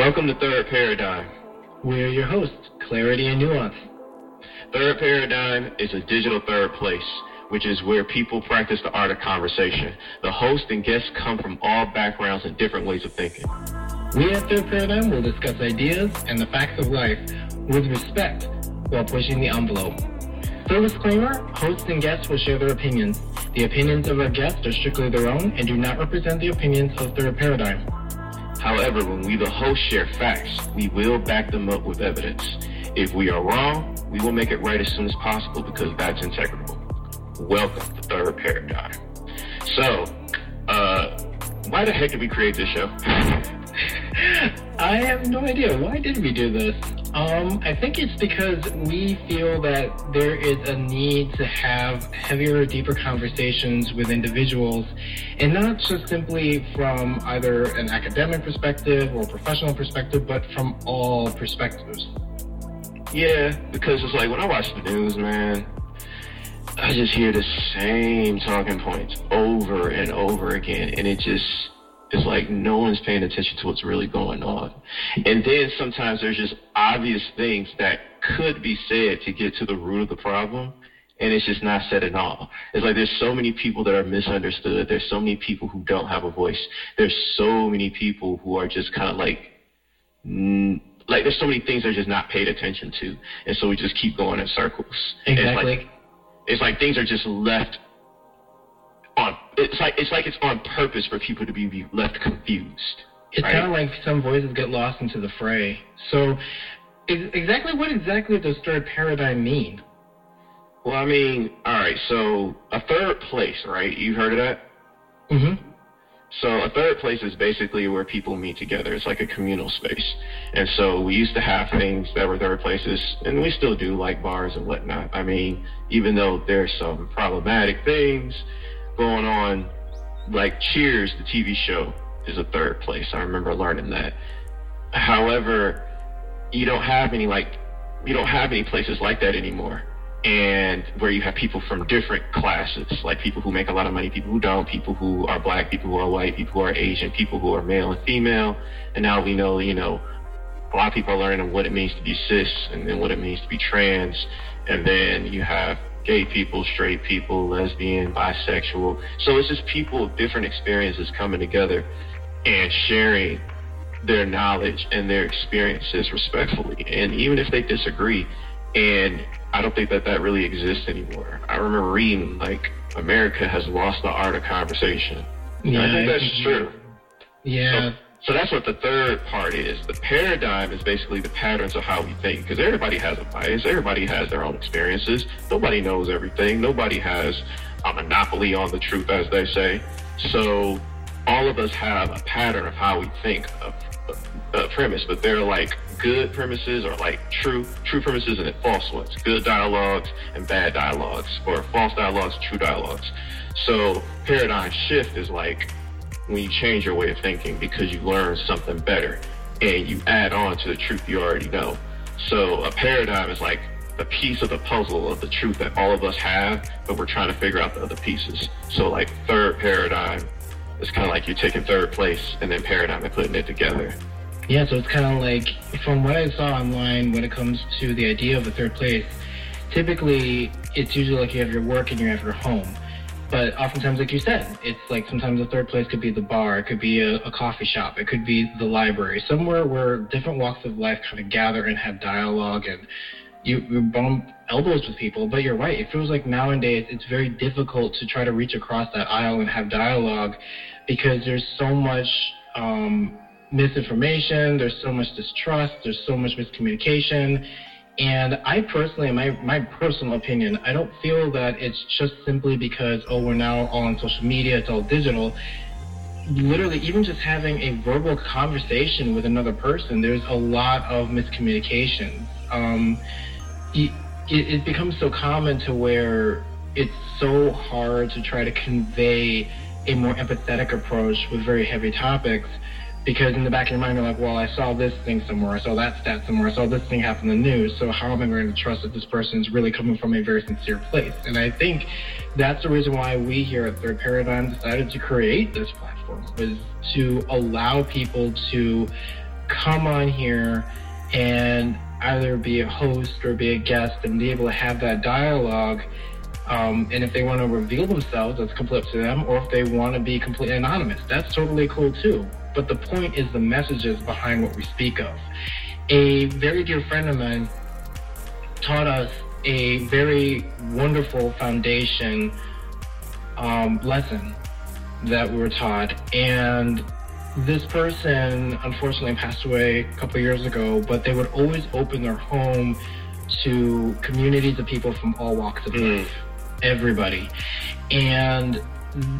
Welcome to Third Paradigm. We're your hosts, Clarity and Nuance. Third Paradigm is a digital third place, which is where people practice the art of conversation. The host and guests come from all backgrounds and different ways of thinking. We at Third Paradigm will discuss ideas and the facts of life with respect while pushing the envelope. Full disclaimer, hosts and guests will share their opinions. The opinions of our guests are strictly their own and do not represent the opinions of Third Paradigm. However, when we, the host, share facts, we will back them up with evidence. If we are wrong, we will make it right as soon as possible because that's integral. Welcome to Third Paradigm. So, uh, why the heck did we create this show? I have no idea. Why did we do this? Um, I think it's because we feel that there is a need to have heavier, deeper conversations with individuals, and not just simply from either an academic perspective or professional perspective, but from all perspectives. Yeah, because it's like when I watch the news, man, I just hear the same talking points over and over again, and it just it's like no one's paying attention to what's really going on. And then sometimes there's just obvious things that could be said to get to the root of the problem, and it's just not said at all. It's like there's so many people that are misunderstood. There's so many people who don't have a voice. There's so many people who are just kind of like, mm, like there's so many things that are just not paid attention to, and so we just keep going in circles. Exactly. It's like, it's like things are just left on it's like it's like it's on purpose for people to be left confused. It's right? kind of like some voices get lost into the fray. So, ex- exactly what exactly does third paradigm mean? Well, I mean, all right. So a third place, right? You heard of that? Mm-hmm. So a third place is basically where people meet together. It's like a communal space. And so we used to have things that were third places, and we still do, like bars and whatnot. I mean, even though there's some problematic things going on, like Cheers, the TV show, is a third place. I remember learning that. However, you don't have any like you don't have any places like that anymore. And where you have people from different classes, like people who make a lot of money, people who don't, people who are black, people who are white, people who are Asian, people who are male and female. And now we know, you know, a lot of people are learning what it means to be cis and then what it means to be trans. And then you have gay people, straight people, lesbian, bisexual. So it's just people with different experiences coming together and sharing their knowledge and their experiences respectfully. And even if they disagree, and I don't think that that really exists anymore. I remember reading like America has lost the art of conversation. Yeah, I think that's true. Yeah. So, so that's what the third part is. The paradigm is basically the patterns of how we think, because everybody has a bias. Everybody has their own experiences. Nobody knows everything. Nobody has a monopoly on the truth, as they say. So all of us have a pattern of how we think of a premise, but they're like good premises or like true true premises and false ones. Good dialogues and bad dialogues, or false dialogues, true dialogues. So paradigm shift is like when you change your way of thinking because you learn something better and you add on to the truth you already know. So a paradigm is like a piece of the puzzle of the truth that all of us have, but we're trying to figure out the other pieces. So like third paradigm it's kind of like you're taking third place and then paradigm and putting it together. Yeah, so it's kind of like, from what I saw online when it comes to the idea of the third place, typically it's usually like you have your work and you have your home. But oftentimes, like you said, it's like sometimes the third place could be the bar, it could be a, a coffee shop, it could be the library, somewhere where different walks of life kind of gather and have dialogue and you, you bump elbows with people. But you're right, it feels like nowadays it's very difficult to try to reach across that aisle and have dialogue because there's so much um, misinformation, there's so much distrust, there's so much miscommunication. And I personally, my, my personal opinion, I don't feel that it's just simply because, oh, we're now all on social media, it's all digital. Literally, even just having a verbal conversation with another person, there's a lot of miscommunication. Um, it, it becomes so common to where it's so hard to try to convey a more empathetic approach with very heavy topics because in the back of your mind you're like, well, I saw this thing somewhere, I saw that stat somewhere, I saw this thing happen in the news, so how am I going to trust that this person is really coming from a very sincere place? And I think that's the reason why we here at Third Paradigm decided to create this platform, was to allow people to come on here and either be a host or be a guest and be able to have that dialogue. Um, and if they want to reveal themselves, that's completely up to them. Or if they want to be completely anonymous, that's totally cool too. But the point is the messages behind what we speak of. A very dear friend of mine taught us a very wonderful foundation um, lesson that we were taught. And this person unfortunately passed away a couple years ago, but they would always open their home to communities of people from all walks of Mm. life, everybody. And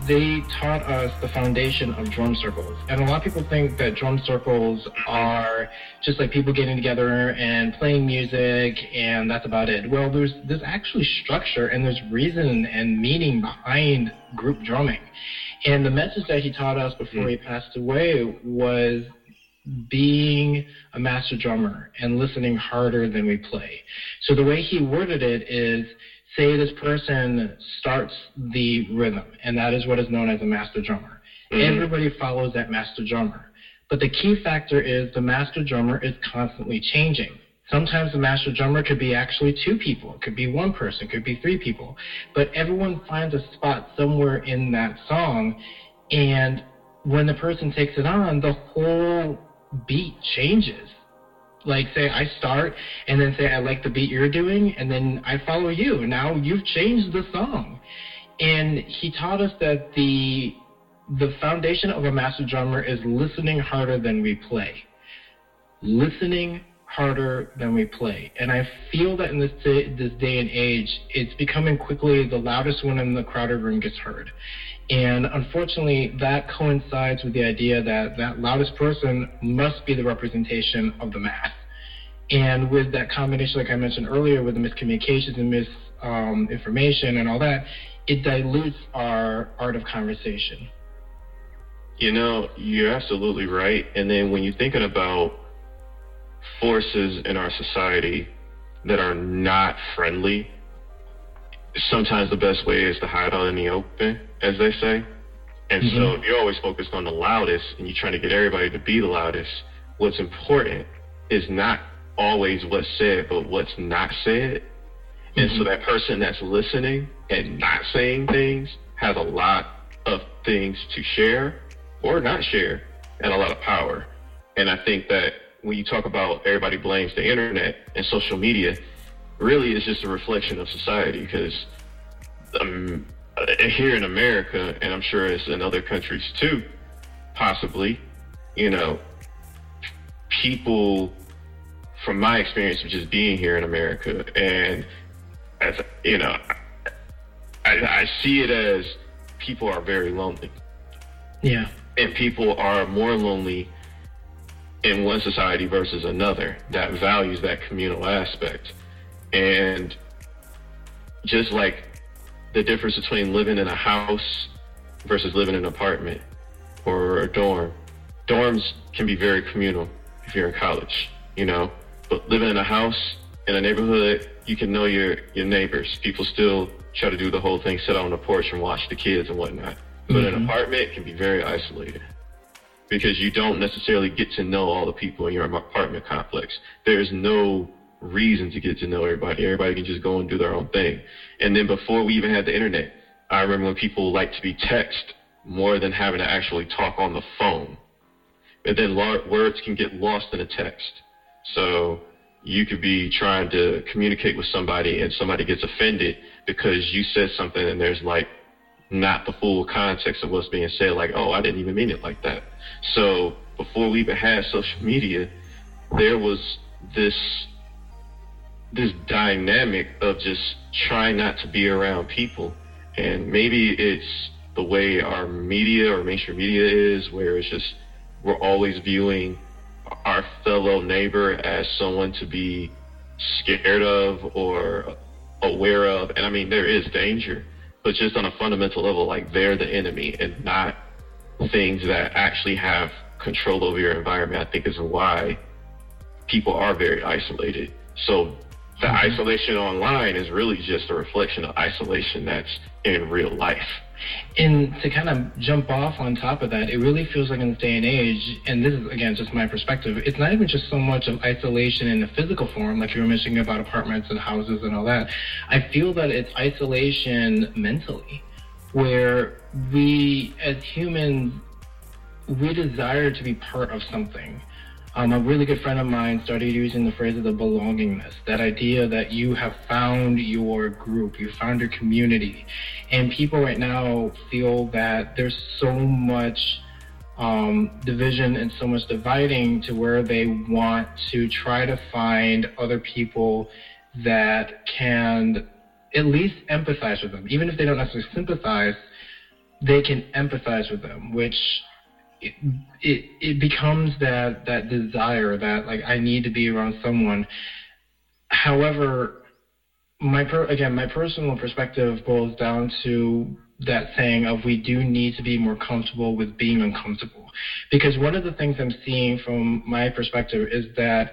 they taught us the foundation of drum circles. And a lot of people think that drum circles are just like people getting together and playing music and that's about it. Well, there's there's actually structure and there's reason and meaning behind group drumming. And the message that he taught us before he hmm. passed away was being a master drummer and listening harder than we play. So the way he worded it is say this person starts the rhythm, and that is what is known as a master drummer. Mhm. Everybody follows that master drummer. But the key factor is the master drummer is constantly changing. Sometimes the master drummer could be actually two people, it could be one person, it could be three people. But everyone finds a spot somewhere in that song, and when the person takes it on, the whole beat changes. Like say I start and then say I like the beat you're doing and then I follow you. Now you've changed the song. And he taught us that the the foundation of a master drummer is listening harder than we play. Listening harder than we play. And I feel that in this day, this day and age, it's becoming quickly the loudest one in the crowded room gets heard. And unfortunately, that coincides with the idea that that loudest person must be the representation of the mass. And with that combination, like I mentioned earlier, with the miscommunications and misinformation and all that, it dilutes our art of conversation. You know, you're absolutely right. And then when you're thinking about forces in our society that are not friendly, sometimes the best way is to hide out in the open, as they say. And so Mhm. if you're always focused on the loudest and you're trying to get everybody to be the loudest, what's important is not always what's said, but what's not said. And so Mhm. that person that's listening and not saying things has a lot of things to share or not share and a lot of power. And I think that when you talk about everybody blames the internet and social media, really it's just a reflection of society because um, Uh, here in America, and I'm sure it's in other countries too, possibly, you know, people, from my experience of just being here in America, and as you know, I, I see it as people are very lonely, Yeah. and people are more lonely in one society versus another that values that communal aspect, and just like the difference between living in a house versus living in an apartment or a dorm. Dorms can be very communal if you're in college, you know, but living in a house in a neighborhood, you can know your your neighbors. People still try to do the whole thing, sit out on the porch and watch the kids and whatnot. But an Mhm. apartment can be very isolated because you don't necessarily get to know all the people in your apartment complex. There's no reason to get to know everybody. Everybody can just go and do their own thing. And then before we even had the internet, I remember when people liked to be text more than having to actually talk on the phone. But then words can get lost in a text. So you could be trying to communicate with somebody and somebody gets offended because you said something and there's like not the full context of what's being said, like, oh, I didn't even mean it like that. So before we even had social media, there was this this dynamic of just trying not to be around people. And maybe it's the way our media or mainstream media is, where it's just we're always viewing our fellow neighbor as someone to be scared of or aware of. And I mean, there is danger, but just on a fundamental level, like they're the enemy and not things that actually have control over your environment, I think is why people are very isolated. So The mm-hmm. isolation online is really just a reflection of isolation that's in real life. And to kind of jump off on top of that, it really feels like in this day and age, and this is again just my perspective, it's not even just so much of isolation in the physical form, like you were mentioning about apartments and houses and all that. I feel that it's isolation mentally, where we as humans, we desire to be part of something. Um, a really good friend of mine started using the phrase of the belongingness, that idea that you have found your group, you found your community. And people right now feel that there's so much um, division and so much dividing to where they want to try to find other people that can at least empathize with them. Even if they don't necessarily sympathize, they can empathize with them, which it, it it becomes that that desire that like I need to be around someone. However, my per, again my personal perspective boils down to that saying of we do need to be more comfortable with being uncomfortable because one of the things I'm seeing from my perspective is that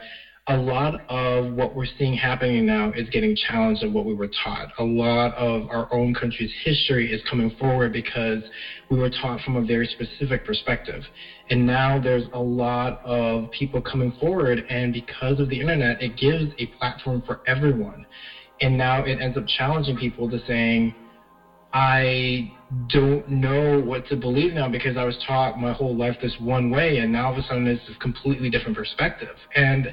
a lot of what we're seeing happening now is getting challenged of what we were taught. A lot of our own country's history is coming forward because we were taught from a very specific perspective. And now there's a lot of people coming forward, and because of the internet, it gives a platform for everyone. And now it ends up challenging people to saying, I don't know what to believe now because I was taught my whole life this one way, and now all of a sudden it's a completely different perspective. And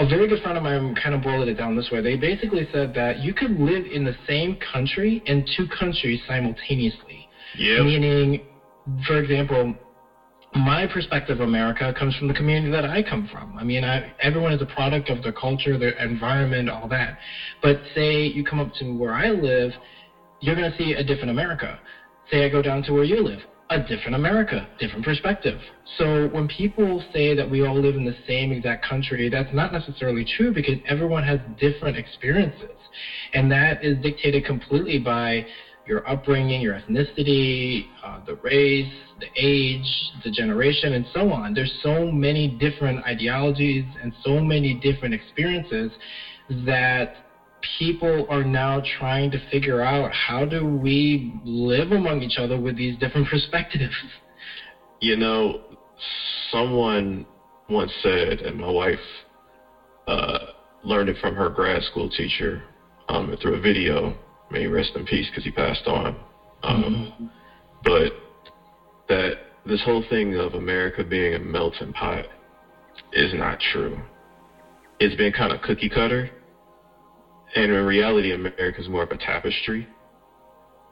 a very good friend of mine kind of boiled it down this way. They basically said that you could live in the same country in two countries simultaneously. Yep. Meaning, for example, my perspective of America comes from the community that I come from. I mean, I, everyone is a product of their culture, their environment, all that. But say you come up to where I live, you're going to see a different America. Say I go down to where you live, a different America, different perspective. So when people say that we all live in the same exact country, that's not necessarily true because everyone has different experiences. And that is dictated completely by your upbringing, your ethnicity, uh, the race, the age, the generation, and so on. There's so many different ideologies and so many different experiences that people are now trying to figure out how do we live among each other with these different perspectives. You know, someone once said, and my wife uh, learned it from her grad school teacher um, through a video. May rest in peace because he passed on. Um, mm-hmm. But that this whole thing of America being a melting pot is not true. It's been kind of cookie cutter and in reality, America is more of a tapestry.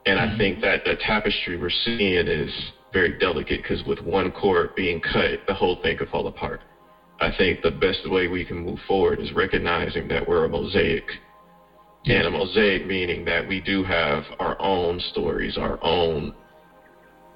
And mm-hmm. I think that the tapestry we're seeing is very delicate because with one cord being cut, the whole thing could fall apart. I think the best way we can move forward is recognizing that we're a mosaic. And a mosaic meaning that we do have our own stories, our own,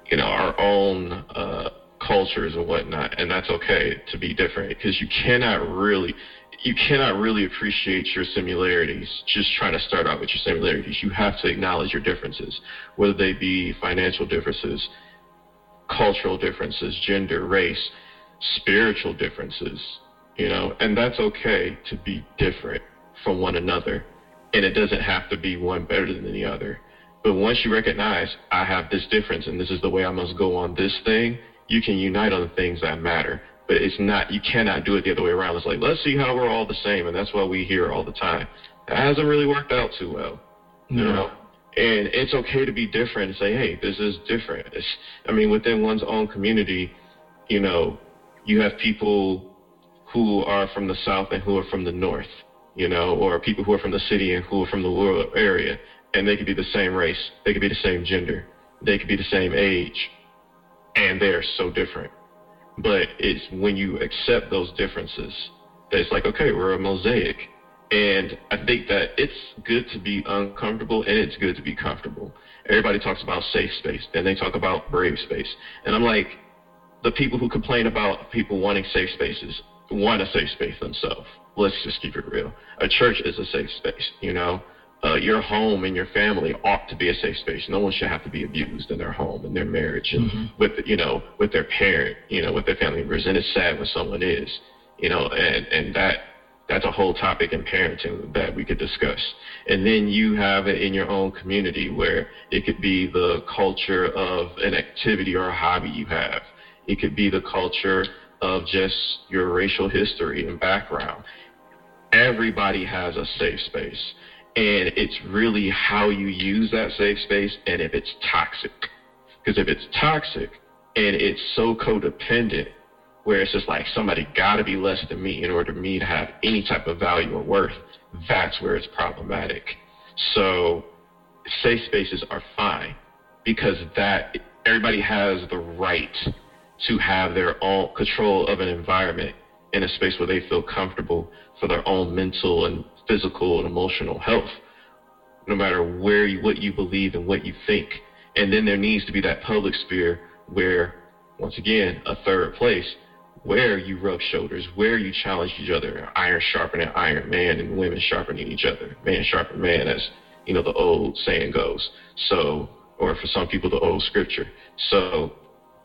you know, our own uh, cultures and whatnot. And that's okay to be different because you cannot really, you cannot really appreciate your similarities just trying to start out with your similarities. You have to acknowledge your differences, whether they be financial differences, cultural differences, gender, race, spiritual differences, you know, and that's okay to be different from one another. And it doesn't have to be one better than the other. But once you recognize I have this difference and this is the way I must go on this thing, you can unite on the things that matter but it's not you cannot do it the other way around. It's like let's see how we're all the same, and that's what we hear all the time. That hasn't really worked out too well, no. you know. And it's okay to be different and say, hey, this is different. It's, I mean, within one's own community, you know, you have people who are from the south and who are from the north, you know, or people who are from the city and who are from the rural area, and they could be the same race, they could be the same gender, they could be the same age, and they're so different but it's when you accept those differences that it's like, okay, we're a mosaic. And I think that it's good to be uncomfortable and it's good to be comfortable. Everybody talks about safe space, then they talk about brave space. And I'm like, the people who complain about people wanting safe spaces want a safe space themselves. Let's just keep it real. A church is a safe space, you know? Uh, your home and your family ought to be a safe space. No one should have to be abused in their home and their marriage and mm-hmm. with you know with their parent, you know, with their family members. And it's sad when someone is, you know, and and that that's a whole topic in parenting that we could discuss. And then you have it in your own community where it could be the culture of an activity or a hobby you have. It could be the culture of just your racial history and background. Everybody has a safe space. And it's really how you use that safe space and if it's toxic. Because if it's toxic and it's so codependent, where it's just like somebody got to be less than me in order for me to have any type of value or worth, that's where it's problematic. So safe spaces are fine because that everybody has the right to have their own control of an environment in a space where they feel comfortable for their own mental and physical and emotional health, no matter where you, what you believe and what you think. And then there needs to be that public sphere where, once again, a third place where you rub shoulders, where you challenge each other, iron sharpening iron, man and women sharpening each other, man sharpen man, as you know the old saying goes. So, or for some people, the old scripture. So,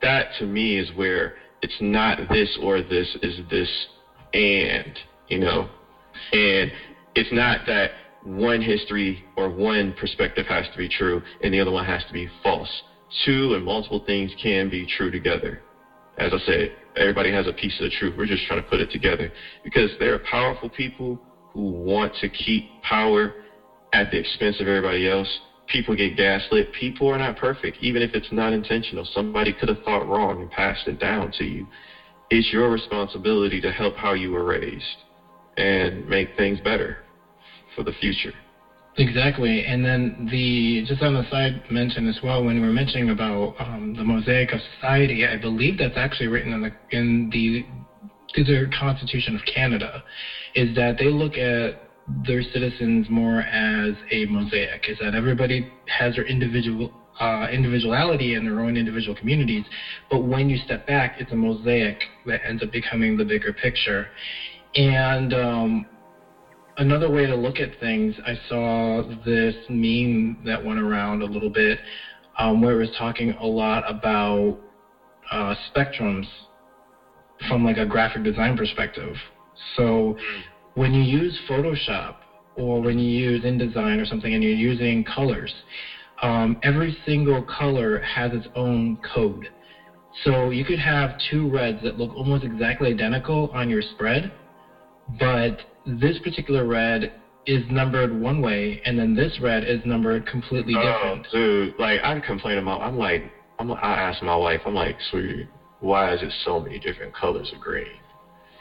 that to me is where it's not this or this is this and you know, and it's not that one history or one perspective has to be true and the other one has to be false. Two and multiple things can be true together. As I said, everybody has a piece of the truth. We're just trying to put it together because there are powerful people who want to keep power at the expense of everybody else. People get gaslit. People are not perfect, even if it's not intentional. Somebody could have thought wrong and passed it down to you. It's your responsibility to help how you were raised and make things better for the future. Exactly, and then the just on the side mention as well when we were mentioning about um, the mosaic of society, I believe that's actually written in the in the the Constitution of Canada, is that they look at their citizens more as a mosaic, is that everybody has their individual uh, individuality in their own individual communities, but when you step back, it's a mosaic that ends up becoming the bigger picture, and um, another way to look at things, I saw this meme that went around a little bit um, where it was talking a lot about uh, spectrums from like a graphic design perspective. So when you use Photoshop or when you use InDesign or something and you're using colors, um, every single color has its own code. So you could have two reds that look almost exactly identical on your spread, but this particular red is numbered one way, and then this red is numbered completely oh, different. Dude, like I complain about, I'm like, I'm, I ask my wife, I'm like, sweetie, why is it so many different colors of green?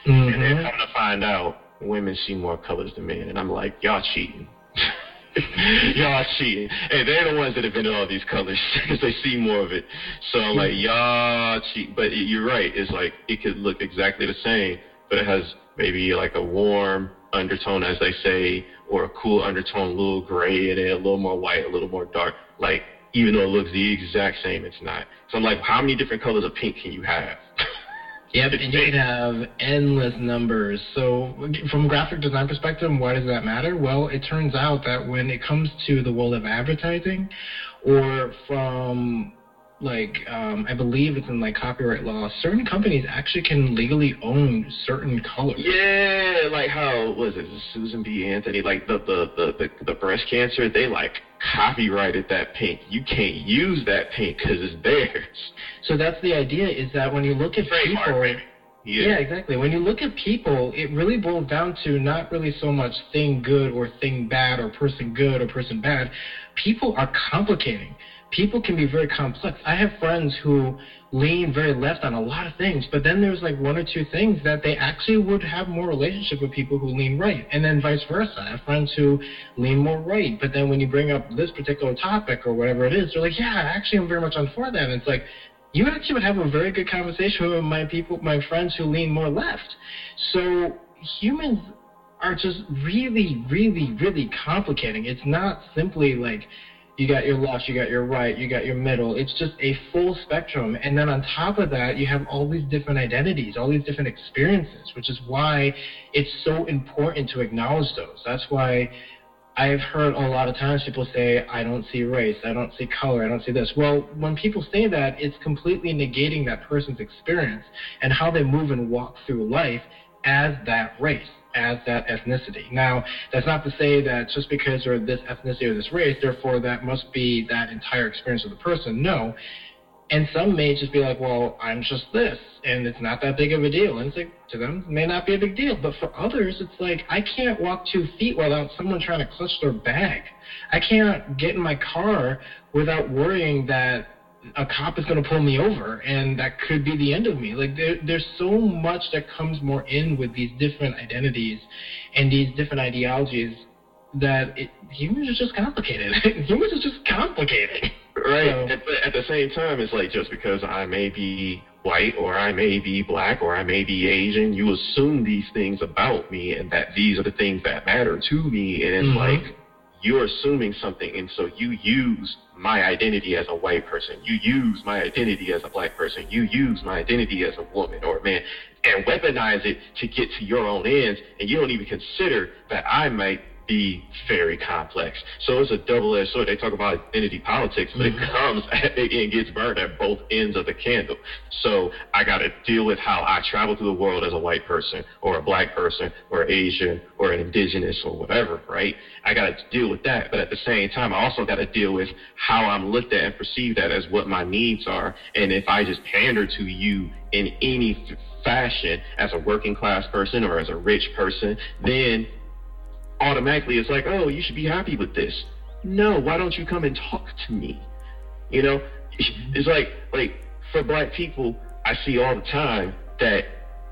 Mm-hmm. And then come to find out, women see more colors than men, and I'm like, y'all cheating. y'all cheating. Hey, they're the ones that invented all these colors because they see more of it. So I'm like, y'all cheat. But you're right. It's like it could look exactly the same, but it has maybe like a warm undertone, as they say, or a cool undertone, a little gray in it, a little more white, a little more dark. Like, even though it looks the exact same, it's not. So I'm like, how many different colors of pink can you have? Yep, and you can have endless numbers. So, from a graphic design perspective, why does that matter? Well, it turns out that when it comes to the world of advertising, or from like um, I believe it's in like copyright law. Certain companies actually can legally own certain colors. Yeah, like how was it Susan B. Anthony? Like the the the the, the breast cancer, they like copyrighted that pink. You can't use that pink because it's theirs. So that's the idea. Is that when you look at people. Yeah. yeah, exactly. When you look at people, it really boils down to not really so much thing good or thing bad or person good or person bad. People are complicating people can be very complex. I have friends who lean very left on a lot of things, but then there's like one or two things that they actually would have more relationship with people who lean right, and then vice versa. I have friends who lean more right, but then when you bring up this particular topic or whatever it is, they're like, yeah, actually I'm very much on for that. And it's like, you actually would have a very good conversation with my people, my friends who lean more left. So humans are just really, really, really complicating. It's not simply like you got your left, you got your right, you got your middle. It's just a full spectrum. And then on top of that, you have all these different identities, all these different experiences, which is why it's so important to acknowledge those. That's why I've heard a lot of times people say, I don't see race, I don't see color, I don't see this. Well, when people say that, it's completely negating that person's experience and how they move and walk through life as that race as that ethnicity. Now, that's not to say that just because you're this ethnicity or this race, therefore that must be that entire experience of the person. No. And some may just be like, well, I'm just this, and it's not that big of a deal. And it's like, to them, it may not be a big deal. But for others, it's like, I can't walk two feet without someone trying to clutch their bag. I can't get in my car without worrying that a cop is going to pull me over and that could be the end of me. Like there, there's so much that comes more in with these different identities and these different ideologies that it, humans is just complicated. Humans is just complicated. Right. So, at, the, at the same time it's like just because i may be white or i may be black or i may be asian you assume these things about me and that these are the things that matter to me. And it's mm-hmm. like you're assuming something, and so you use my identity as a white person, you use my identity as a black person, you use my identity as a woman or a man, and weaponize it to get to your own ends, and you don't even consider that I might be very complex. So it's a double-edged sword. They talk about identity politics, but mm-hmm. it comes and gets burned at both ends of the candle. So I got to deal with how I travel through the world as a white person or a black person or Asian or an indigenous or whatever, right? I got to deal with that. But at the same time, I also got to deal with how I'm looked at and perceived at as what my needs are. And if I just pander to you in any fashion as a working class person or as a rich person, then automatically it's like, oh, you should be happy with this. No, why don't you come and talk to me? You know, it's like like for black people, I see all the time that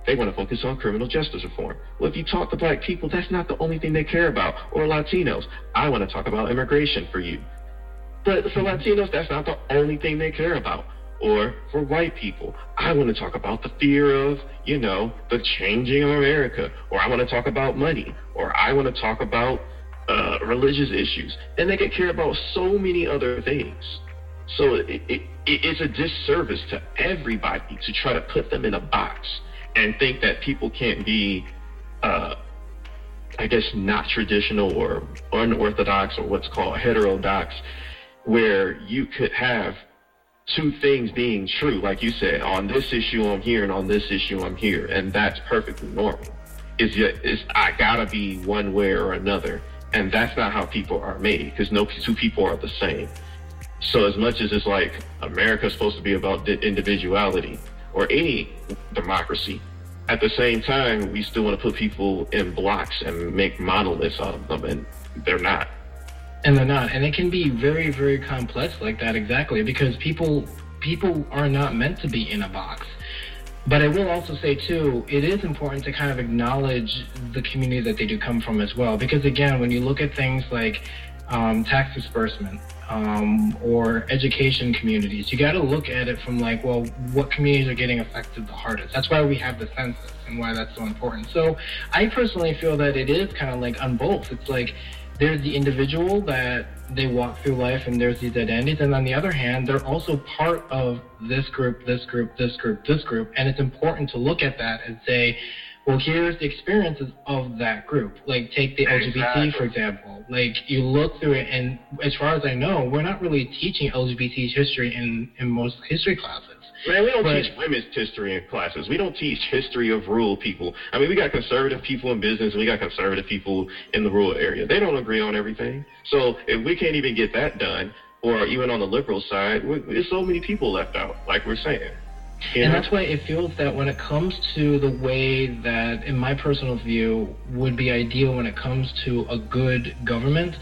they want to focus on criminal justice reform. Well, if you talk to black people, that's not the only thing they care about. Or Latinos, I want to talk about immigration for you. But for Latinos, that's not the only thing they care about or for white people. I want to talk about the fear of, you know, the changing of America, or I want to talk about money, or I want to talk about uh, religious issues. And they can care about so many other things. So it, it, it's a disservice to everybody to try to put them in a box and think that people can't be, uh, I guess, not traditional or unorthodox or what's called heterodox, where you could have two things being true, like you said, on this issue I'm here and on this issue I'm here, and that's perfectly normal. Is is I gotta be one way or another, and that's not how people are made because no two people are the same. So as much as it's like America's supposed to be about individuality or any democracy, at the same time we still want to put people in blocks and make monoliths out of them, and they're not and they're not and it can be very very complex like that exactly because people people are not meant to be in a box but I will also say too, it is important to kind of acknowledge the community that they do come from as well. Because again, when you look at things like um, tax disbursement um, or education communities, you got to look at it from like, well, what communities are getting affected the hardest? That's why we have the census and why that's so important. So I personally feel that it is kind of like on both. It's like there's the individual that they walk through life and there's these identities and on the other hand they're also part of this group this group this group this group. And it's important to look at that and say well here's the experiences of that group. Like take the exactly. lgbt for example. Like you look through it and as far as i know we're not really teaching lgbt history in in most history classes Man, we don't but, teach women's history in classes. We don't teach history of rural people. I mean, we got conservative people in business, and we got conservative people in the rural area. They don't agree on everything. So if we can't even get that done, or even on the liberal side, there's so many people left out, like we're saying. You and know? that's why it feels that when it comes to the way that, in my personal view, would be ideal when it comes to a good government,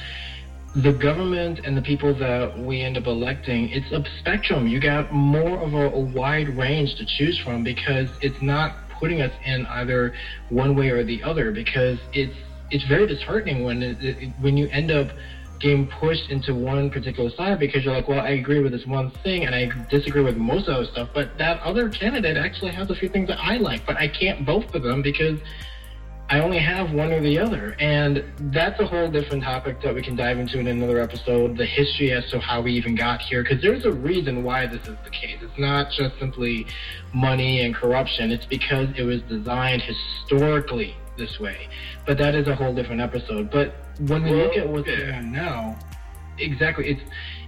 the government and the people that we end up electing, it's a spectrum. You got more of a, a, wide range to choose from because it's not putting us in either one way or the other. Because it's it's very disheartening when it, it, when you end up getting pushed into one particular side because you're like, well, I agree with this one thing and I disagree with most of the stuff, but that other candidate actually has a few things that I like, but I can't vote for them because I only have one or the other. And that's a whole different topic that we can dive into in another episode the history as to how we even got here. Because there's a reason why this is the case. It's not just simply money and corruption, it's because it was designed historically this way. But that is a whole different episode. But when we look at what's going on now, exactly, it's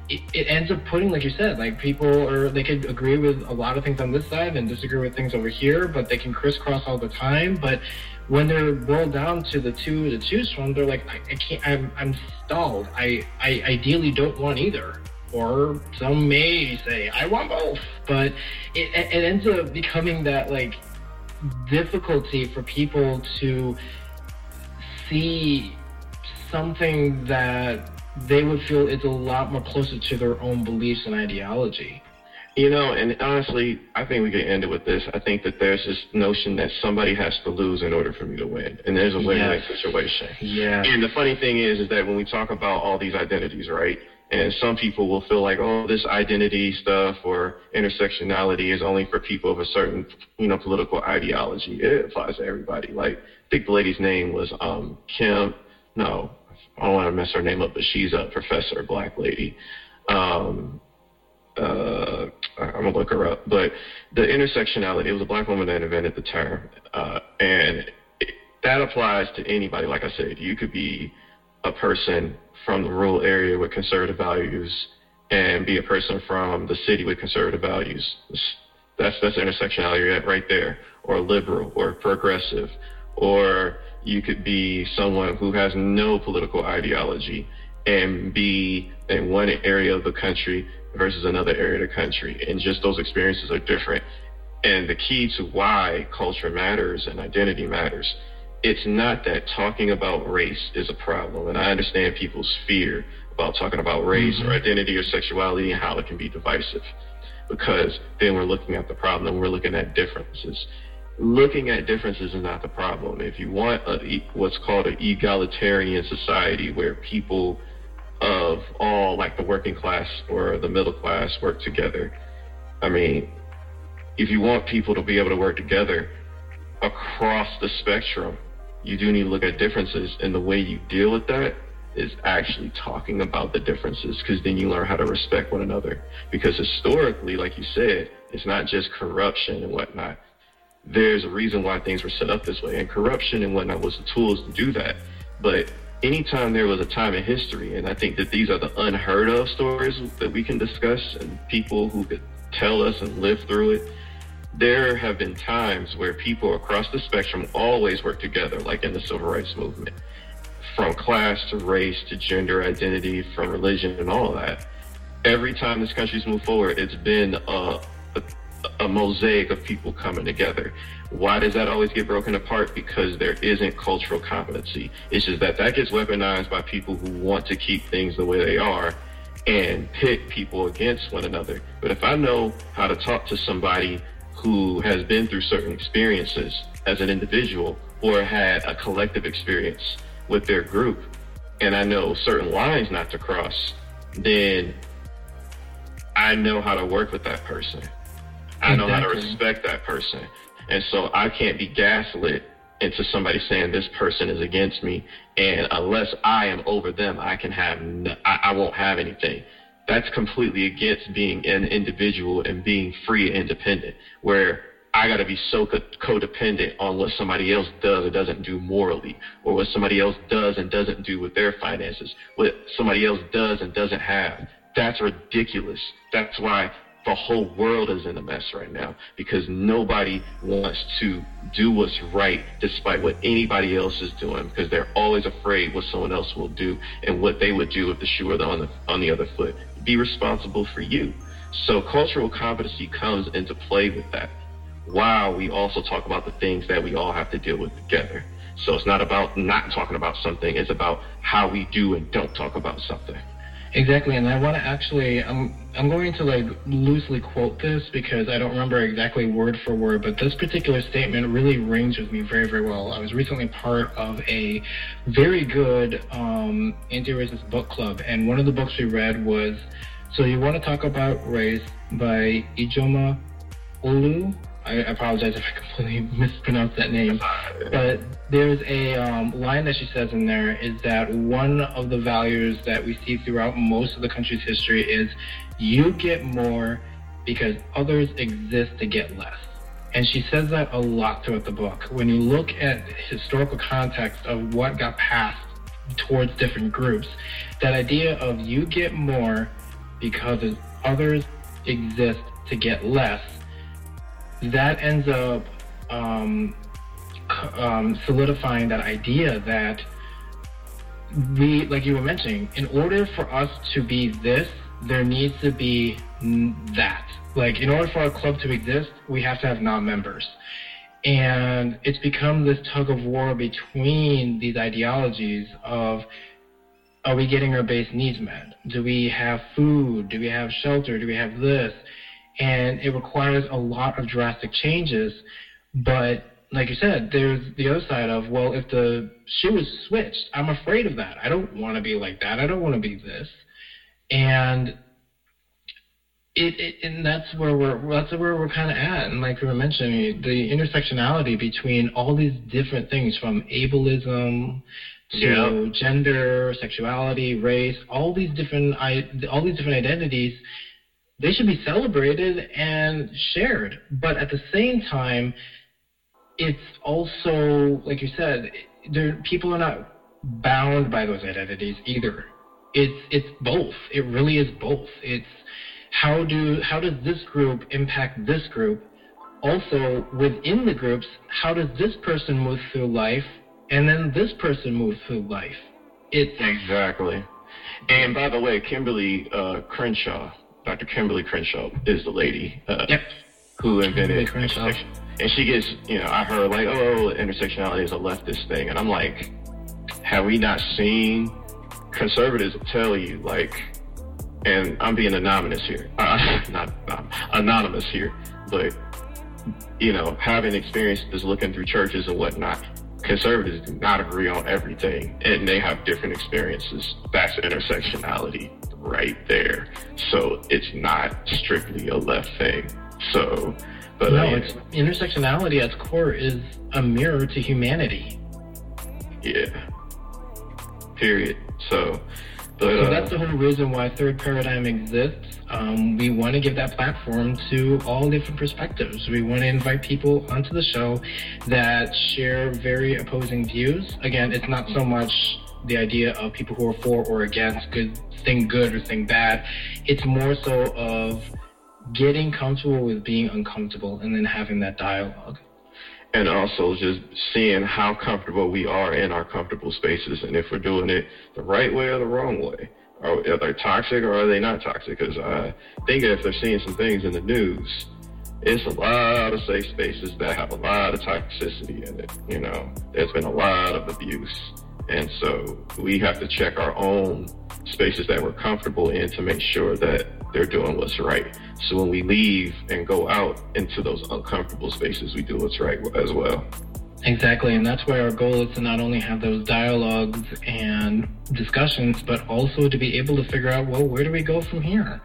it, it ends up putting, like you said, like people or they could agree with a lot of things on this side and disagree with things over here, but they can crisscross all the time. But when they're boiled down to the two to choose from, they're like, I, I can't, I'm, I'm stalled. I, I ideally don't want either. Or some may say, I want both. But it, it ends up becoming that like difficulty for people to see something that they would feel is a lot more closer to their own beliefs and ideology. You know, and honestly, I think we could end it with this. I think that there's this notion that somebody has to lose in order for me to win, and there's a win-win yes. situation. Yeah. And the funny thing is, is that when we talk about all these identities, right? And some people will feel like, oh, this identity stuff or intersectionality is only for people of a certain, you know, political ideology. It applies to everybody. Like, I think the lady's name was um, Kim. No, I don't want to mess her name up, but she's a professor, black lady. Um, uh, I'm gonna look her up, but the intersectionality. It was a black woman that invented the term, uh, and it, that applies to anybody. Like I said, you could be a person from the rural area with conservative values and be a person from the city with conservative values. That's that's intersectionality right there, or liberal, or progressive, or you could be someone who has no political ideology and be in one area of the country versus another area of the country. And just those experiences are different. And the key to why culture matters and identity matters, it's not that talking about race is a problem. And I understand people's fear about talking about race mm-hmm. or identity or sexuality and how it can be divisive. Because then we're looking at the problem, we're looking at differences looking at differences is not the problem. If you want a, what's called an egalitarian society where people of all, like the working class or the middle class, work together, I mean, if you want people to be able to work together across the spectrum, you do need to look at differences. And the way you deal with that is actually talking about the differences because then you learn how to respect one another. Because historically, like you said, it's not just corruption and whatnot there's a reason why things were set up this way. And corruption and whatnot was the tools to do that. But anytime there was a time in history, and I think that these are the unheard of stories that we can discuss and people who could tell us and live through it, there have been times where people across the spectrum always work together, like in the civil rights movement, from class to race to gender identity, from religion and all of that. Every time this country's moved forward, it's been a, a mosaic of people coming together. Why does that always get broken apart? Because there isn't cultural competency. It's just that that gets weaponized by people who want to keep things the way they are and pit people against one another. But if I know how to talk to somebody who has been through certain experiences as an individual or had a collective experience with their group, and I know certain lines not to cross, then I know how to work with that person. I know exactly. how to respect that person. And so I can't be gaslit into somebody saying this person is against me. And unless I am over them, I can have, I, I won't have anything. That's completely against being an individual and being free and independent, where I got to be so co- codependent on what somebody else does or doesn't do morally, or what somebody else does and doesn't do with their finances, what somebody else does and doesn't have. That's ridiculous. That's why the whole world is in a mess right now because nobody wants to do what's right despite what anybody else is doing because they're always afraid what someone else will do and what they would do if the shoe were on the on the other foot. Be responsible for you. So cultural competency comes into play with that. While we also talk about the things that we all have to deal with together. So it's not about not talking about something, it's about how we do and don't talk about something. Exactly, and I want to actually, I'm, I'm going to like loosely quote this because I don't remember exactly word for word, but this particular statement really rings with me very, very well. I was recently part of a very good um, anti-racist book club, and one of the books we read was "So You Want to Talk About Race" by Ijeoma Oluo. I apologize if I completely mispronounced that name. But there's a um, line that she says in there is that one of the values that we see throughout most of the country's history is you get more because others exist to get less. And she says that a lot throughout the book. When you look at historical context of what got passed towards different groups, that idea of you get more because others exist to get less, that ends up um, um, solidifying that idea that we, like you were mentioning, in order for us to be this, there needs to be that. Like, in order for our club to exist, we have to have non-members. And it's become this tug of war between these ideologies of are we getting our base needs met? Do we have food? Do we have shelter? Do we have this? And it requires a lot of drastic changes. But like you said, there's the other side of, well, if the shoe is switched, I'm afraid of that. I don't want to be like that. I don't want to be this. And it, it, and that's where we're that's where we're kind of at. And like we were mentioning, the intersectionality between all these different things, from ableism to yeah. gender, sexuality, race, all these different all these different identities, they should be celebrated and shared. But at the same time, it's also like you said, there people are not bound by those identities either. It's it's both. It really is both. It's how do how does this group impact this group? Also within the groups, how does this person move through life and then this person moves through life? It's exactly. And by the way, Kimberlé uh, Crenshaw, Dr. Kimberlé Crenshaw is the lady uh, yep. who invented intersection. And she gets, you know, I heard like, oh, intersectionality is a leftist thing, and I'm like, have we not seen conservatives tell you like and I'm being anonymous here, uh, not um, anonymous here, but you know, having experiences looking through churches and whatnot, conservatives do not agree on everything, and they have different experiences. That's intersectionality right there. So it's not strictly a left thing. So, but no, it's intersectionality at its core is a mirror to humanity. Yeah. Period. So, but, so uh, that's the whole reason why Third Paradigm exists. Um, we want to give that platform to all different perspectives. We want to invite people onto the show that share very opposing views. Again, it's not so much the idea of people who are for or against good thing good or thing bad. It's more so of getting comfortable with being uncomfortable and then having that dialogue and also just seeing how comfortable we are in our comfortable spaces and if we're doing it the right way or the wrong way. Are, are they toxic or are they not toxic? Because I think if they're seeing some things in the news, it's a lot of safe spaces that have a lot of toxicity in it. You know, there's been a lot of abuse. And so we have to check our own spaces that we're comfortable in to make sure that they're doing what's right. So when we leave and go out into those uncomfortable spaces, we do what's right as well. Exactly, and that's why our goal is to not only have those dialogues and discussions, but also to be able to figure out, well, where do we go from here?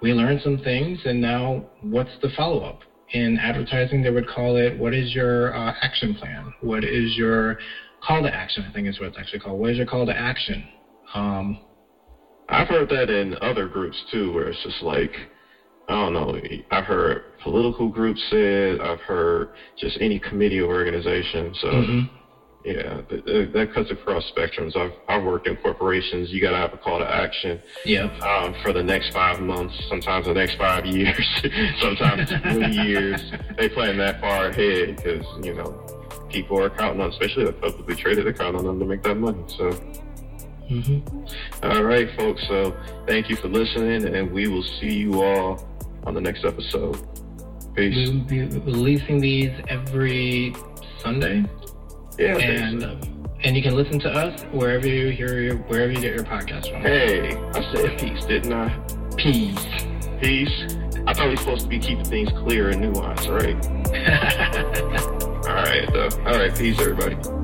We learned some things, and now what's the follow up? In advertising, they would call it, what is your uh, action plan? What is your call to action? I think is what it's actually called. What is your call to action? Um, I've heard that in other groups too, where it's just like, I don't know. I've heard political groups said. I've heard just any committee or organization. So, mm-hmm. yeah, that, that, cuts across spectrums. I've I've worked in corporations. You got to have a call to action. Yeah. Um, for the next five months, sometimes the next five years, sometimes twenty years. They plan that far ahead because you know people are counting on, especially the publicly traded, they're counting on them to make that money. So. Mm-hmm. All right, folks. So thank you for listening, and we will see you all on the next episode. Peace. We will be releasing these every Sunday. Yeah. And um, and you can listen to us wherever you hear your, wherever you get your podcast from. Hey, I said peace, didn't I? Peace. Peace. I thought we were supposed to be keeping things clear and nuanced, right? though. All right, peace, everybody.